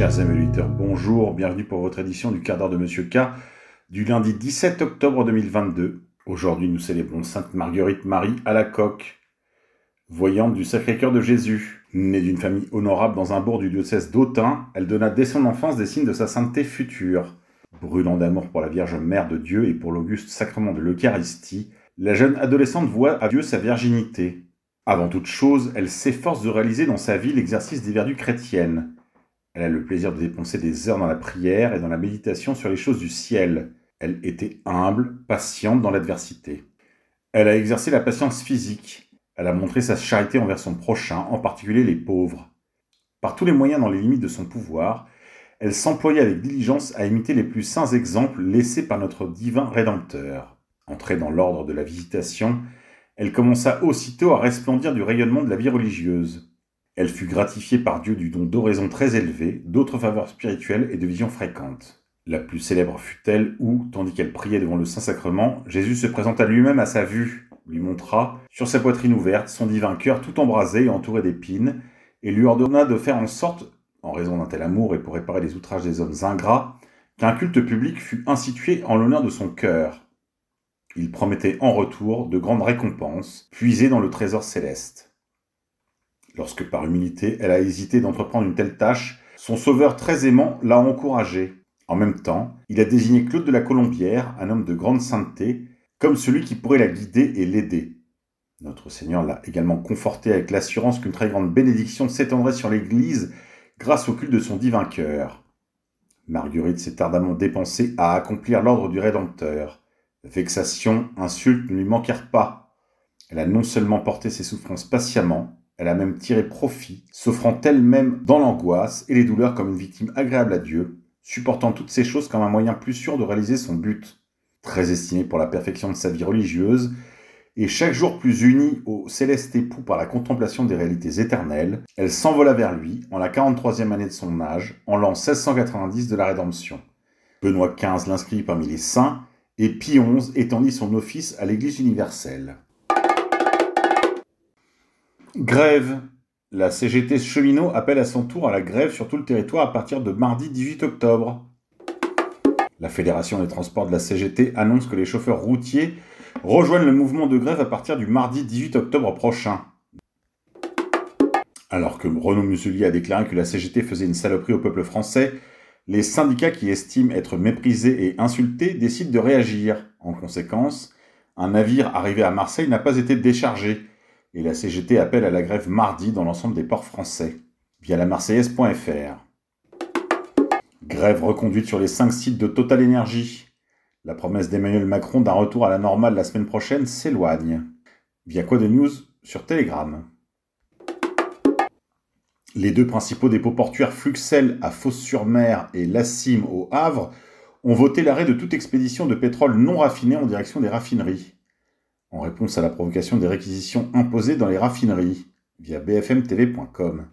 Chers amis auditeurs, bonjour, bienvenue pour votre édition du quart d'heure de Monsieur K du lundi 17 octobre 2022. Aujourd'hui, nous célébrons Sainte Marguerite Marie à la coque, voyante du Sacré-Cœur de Jésus. Née d'une famille honorable dans un bourg du diocèse d'Autun, elle donna dès son enfance des signes de sa sainteté future. Brûlant d'amour pour la Vierge Mère de Dieu et pour l'auguste sacrement de l'Eucharistie, la jeune adolescente voit à Dieu sa virginité. Avant toute chose, elle s'efforce de réaliser dans sa vie l'exercice des vertus chrétiennes. Elle a le plaisir de dépenser des heures dans la prière et dans la méditation sur les choses du ciel. Elle était humble, patiente dans l'adversité. Elle a exercé la patience physique. Elle a montré sa charité envers son prochain, en particulier les pauvres. Par tous les moyens dans les limites de son pouvoir, elle s'employait avec diligence à imiter les plus saints exemples laissés par notre divin Rédempteur. Entrée dans l'ordre de la visitation, elle commença aussitôt à resplendir du rayonnement de la vie religieuse. Elle fut gratifiée par Dieu du don d'oraison très élevé, d'autres faveurs spirituelles et de visions fréquentes. La plus célèbre fut-elle où, tandis qu'elle priait devant le Saint-Sacrement, Jésus se présenta lui-même à sa vue, lui montra, sur sa poitrine ouverte, son divin cœur tout embrasé et entouré d'épines, et lui ordonna de faire en sorte, en raison d'un tel amour et pour réparer les outrages des hommes ingrats, qu'un culte public fût institué en l'honneur de son cœur. Il promettait en retour de grandes récompenses, puisées dans le trésor céleste. Lorsque par humilité elle a hésité d'entreprendre une telle tâche, son sauveur très aimant l'a encouragé. En même temps, il a désigné Claude de la Colombière, un homme de grande sainteté, comme celui qui pourrait la guider et l'aider. Notre Seigneur l'a également conforté avec l'assurance qu'une très grande bénédiction s'étendrait sur l'Église grâce au culte de son divin cœur. Marguerite s'est ardemment dépensée à accomplir l'ordre du Rédempteur. Vexations, insultes ne lui manquèrent pas. Elle a non seulement porté ses souffrances patiemment, elle a même tiré profit, s'offrant elle-même dans l'angoisse et les douleurs comme une victime agréable à Dieu, supportant toutes ces choses comme un moyen plus sûr de réaliser son but. Très estimée pour la perfection de sa vie religieuse, et chaque jour plus unie au céleste époux par la contemplation des réalités éternelles, elle s'envola vers lui en la 43e année de son âge, en l'an 1690 de la Rédemption. Benoît XV l'inscrit parmi les saints, et Pie XI étendit son office à l'Église universelle. Grève. La CGT cheminot appelle à son tour à la grève sur tout le territoire à partir de mardi 18 octobre. La Fédération des transports de la CGT annonce que les chauffeurs routiers rejoignent le mouvement de grève à partir du mardi 18 octobre prochain. Alors que Renaud Muselier a déclaré que la CGT faisait une saloperie au peuple français, les syndicats qui estiment être méprisés et insultés décident de réagir. En conséquence, un navire arrivé à Marseille n'a pas été déchargé et la CGT appelle à la grève mardi dans l'ensemble des ports français, via la marseillaise.fr. Grève reconduite sur les cinq sites de Total Energy. La promesse d'Emmanuel Macron d'un retour à la normale la semaine prochaine s'éloigne. Via quoi de news sur Telegram. Les deux principaux dépôts portuaires Fluxel à Fos-sur-Mer et Lassim au Havre ont voté l'arrêt de toute expédition de pétrole non raffiné en direction des raffineries en réponse à la provocation des réquisitions imposées dans les raffineries via bfmtv.com.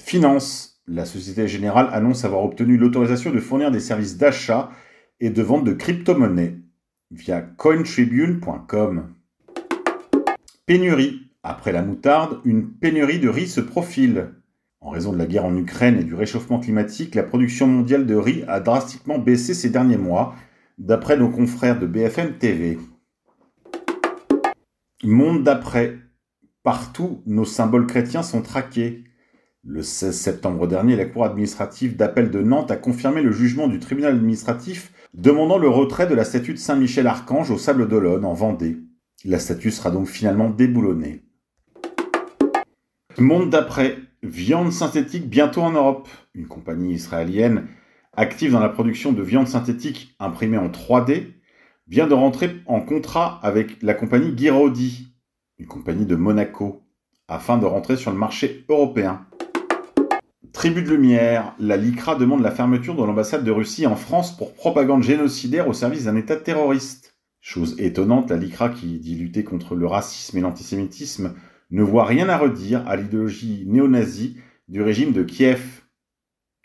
Finance. La Société Générale annonce avoir obtenu l'autorisation de fournir des services d'achat et de vente de crypto-monnaies via cointribune.com. Pénurie. Après la moutarde, une pénurie de riz se profile. En raison de la guerre en Ukraine et du réchauffement climatique, la production mondiale de riz a drastiquement baissé ces derniers mois d'après nos confrères de BFM TV. Monde d'après. Partout, nos symboles chrétiens sont traqués. Le 16 septembre dernier, la Cour administrative d'appel de Nantes a confirmé le jugement du tribunal administratif demandant le retrait de la statue de Saint-Michel-Archange au Sable d'Olonne, en Vendée. La statue sera donc finalement déboulonnée. Monde d'après. Viande synthétique bientôt en Europe. Une compagnie israélienne active dans la production de viande synthétique imprimée en 3D, vient de rentrer en contrat avec la compagnie Giraudy, une compagnie de Monaco, afin de rentrer sur le marché européen. Tribu de lumière, la LICRA demande la fermeture de l'ambassade de Russie en France pour propagande génocidaire au service d'un État terroriste. Chose étonnante, la LICRA qui dit lutter contre le racisme et l'antisémitisme ne voit rien à redire à l'idéologie néo-nazie du régime de Kiev,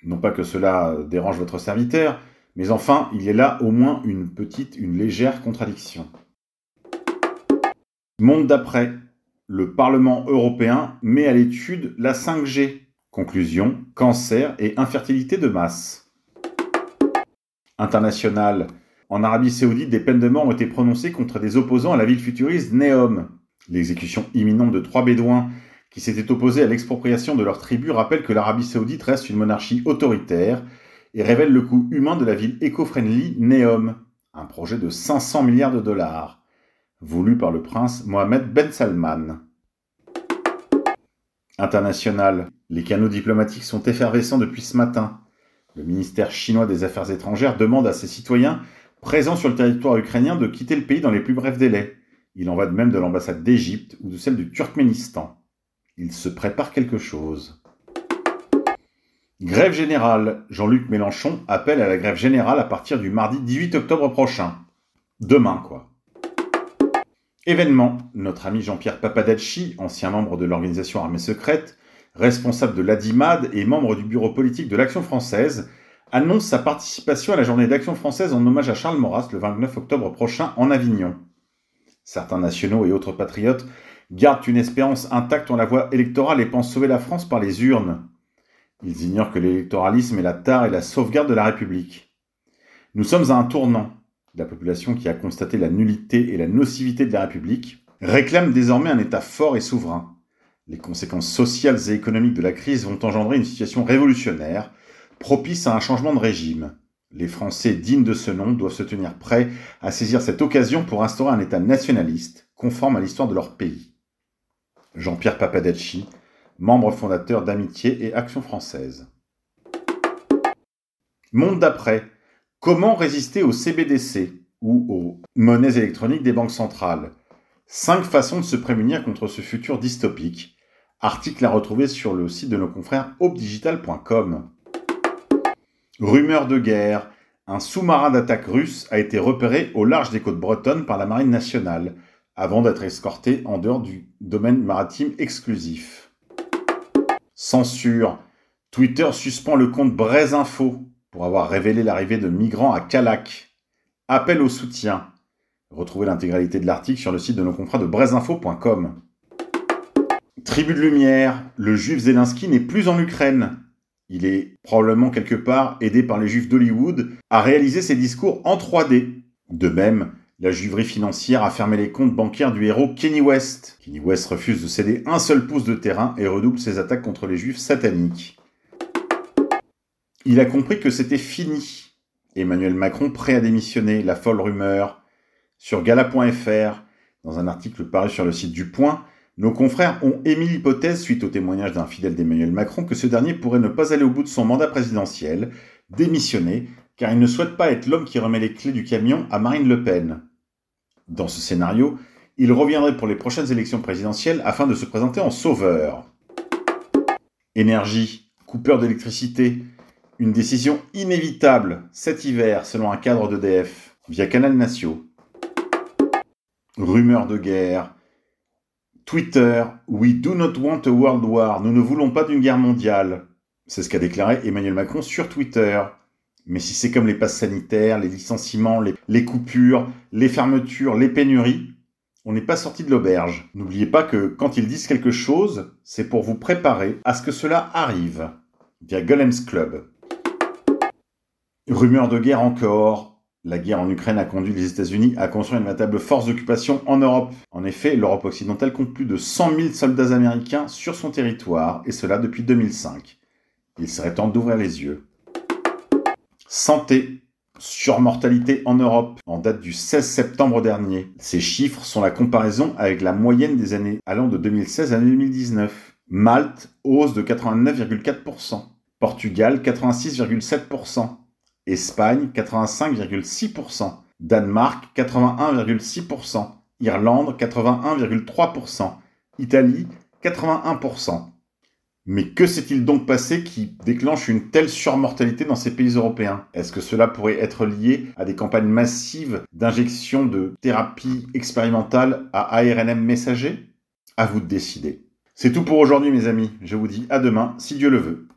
non pas que cela dérange votre serviteur, mais enfin, il y a là au moins une petite, une légère contradiction. Monde d'après. Le Parlement européen met à l'étude la 5G. Conclusion, cancer et infertilité de masse. International. En Arabie saoudite, des peines de mort ont été prononcées contre des opposants à la ville futuriste Neom. L'exécution imminente de trois bédouins qui s'étaient opposés à l'expropriation de leur tribu rappelle que l'Arabie saoudite reste une monarchie autoritaire et révèle le coût humain de la ville éco-friendly Neom, un projet de 500 milliards de dollars, voulu par le prince Mohamed Ben Salman. International. Les canaux diplomatiques sont effervescents depuis ce matin. Le ministère chinois des Affaires étrangères demande à ses citoyens présents sur le territoire ukrainien de quitter le pays dans les plus brefs délais. Il en va de même de l'ambassade d'Égypte ou de celle du Turkménistan. Il se prépare quelque chose. Grève générale. Jean-Luc Mélenchon appelle à la grève générale à partir du mardi 18 octobre prochain. Demain, quoi. Événement. Notre ami Jean-Pierre Papadacci, ancien membre de l'organisation Armée Secrète, responsable de l'ADIMAD et membre du bureau politique de l'Action française, annonce sa participation à la journée d'Action française en hommage à Charles Maurras le 29 octobre prochain en Avignon. Certains nationaux et autres patriotes gardent une espérance intacte en la voie électorale et pensent sauver la France par les urnes. Ils ignorent que l'électoralisme est la tare et la sauvegarde de la République. Nous sommes à un tournant. La population qui a constaté la nullité et la nocivité de la République réclame désormais un État fort et souverain. Les conséquences sociales et économiques de la crise vont engendrer une situation révolutionnaire, propice à un changement de régime. Les Français dignes de ce nom doivent se tenir prêts à saisir cette occasion pour instaurer un État nationaliste, conforme à l'histoire de leur pays. Jean-Pierre Papadacci, membre fondateur d'Amitié et Action française. Monde d'après. Comment résister au CBDC ou aux monnaies électroniques des banques centrales? Cinq façons de se prémunir contre ce futur dystopique. Article à retrouver sur le site de nos confrères opdigital.com. Rumeur de guerre. Un sous-marin d'attaque russe a été repéré au large des côtes bretonnes par la Marine nationale, avant d'être escorté en dehors du domaine maritime exclusif. Censure. Twitter suspend le compte Info pour avoir révélé l'arrivée de migrants à Calac. Appel au soutien. Retrouvez l'intégralité de l'article sur le site de nos confrères de brezinfo.com. Tribu de lumière, le juif Zelensky n'est plus en Ukraine. Il est probablement quelque part aidé par les juifs d'Hollywood à réaliser ses discours en 3D. De même, la juiverie financière a fermé les comptes bancaires du héros Kenny West. Kenny West refuse de céder un seul pouce de terrain et redouble ses attaques contre les juifs sataniques. Il a compris que c'était fini. Emmanuel Macron prêt à démissionner, la folle rumeur. Sur gala.fr, dans un article paru sur le site du Point, nos confrères ont émis l'hypothèse, suite au témoignage d'un fidèle d'Emmanuel Macron, que ce dernier pourrait ne pas aller au bout de son mandat présidentiel, démissionner, car il ne souhaite pas être l'homme qui remet les clés du camion à Marine Le Pen. Dans ce scénario, il reviendrait pour les prochaines élections présidentielles afin de se présenter en sauveur. Énergie, coupeur d'électricité, une décision inévitable cet hiver selon un cadre d'EDF via Canal Natio. Rumeur de guerre, Twitter, We do not want a world war. Nous ne voulons pas d'une guerre mondiale. C'est ce qu'a déclaré Emmanuel Macron sur Twitter. Mais si c'est comme les passes sanitaires, les licenciements, les, coupures, les fermetures, les pénuries, on n'est pas sorti de l'auberge. N'oubliez pas que quand ils disent quelque chose, c'est pour vous préparer à ce que cela arrive. Via Golems Club. Rumeur de guerre encore, la guerre en Ukraine a conduit les États-Unis à construire une véritable force d'occupation en Europe. En effet, l'Europe occidentale compte plus de 100 000 soldats américains sur son territoire, et cela depuis 2005. Il serait temps d'ouvrir les yeux. Santé. Surmortalité en Europe, en date du 16 septembre dernier. Ces chiffres sont la comparaison avec la moyenne des années allant de 2016 à 2019. Malte, hausse de 89,4%. Portugal, 86,7%. Espagne 85,6%, Danemark 81,6%, Irlande 81,3%, Italie 81%. Mais que s'est-il donc passé qui déclenche une telle surmortalité dans ces pays européens? Est-ce que cela pourrait être lié à des campagnes massives d'injection de thérapie expérimentale à ARNM messager? À vous de décider. C'est tout pour aujourd'hui mes amis, je vous dis à demain si Dieu le veut.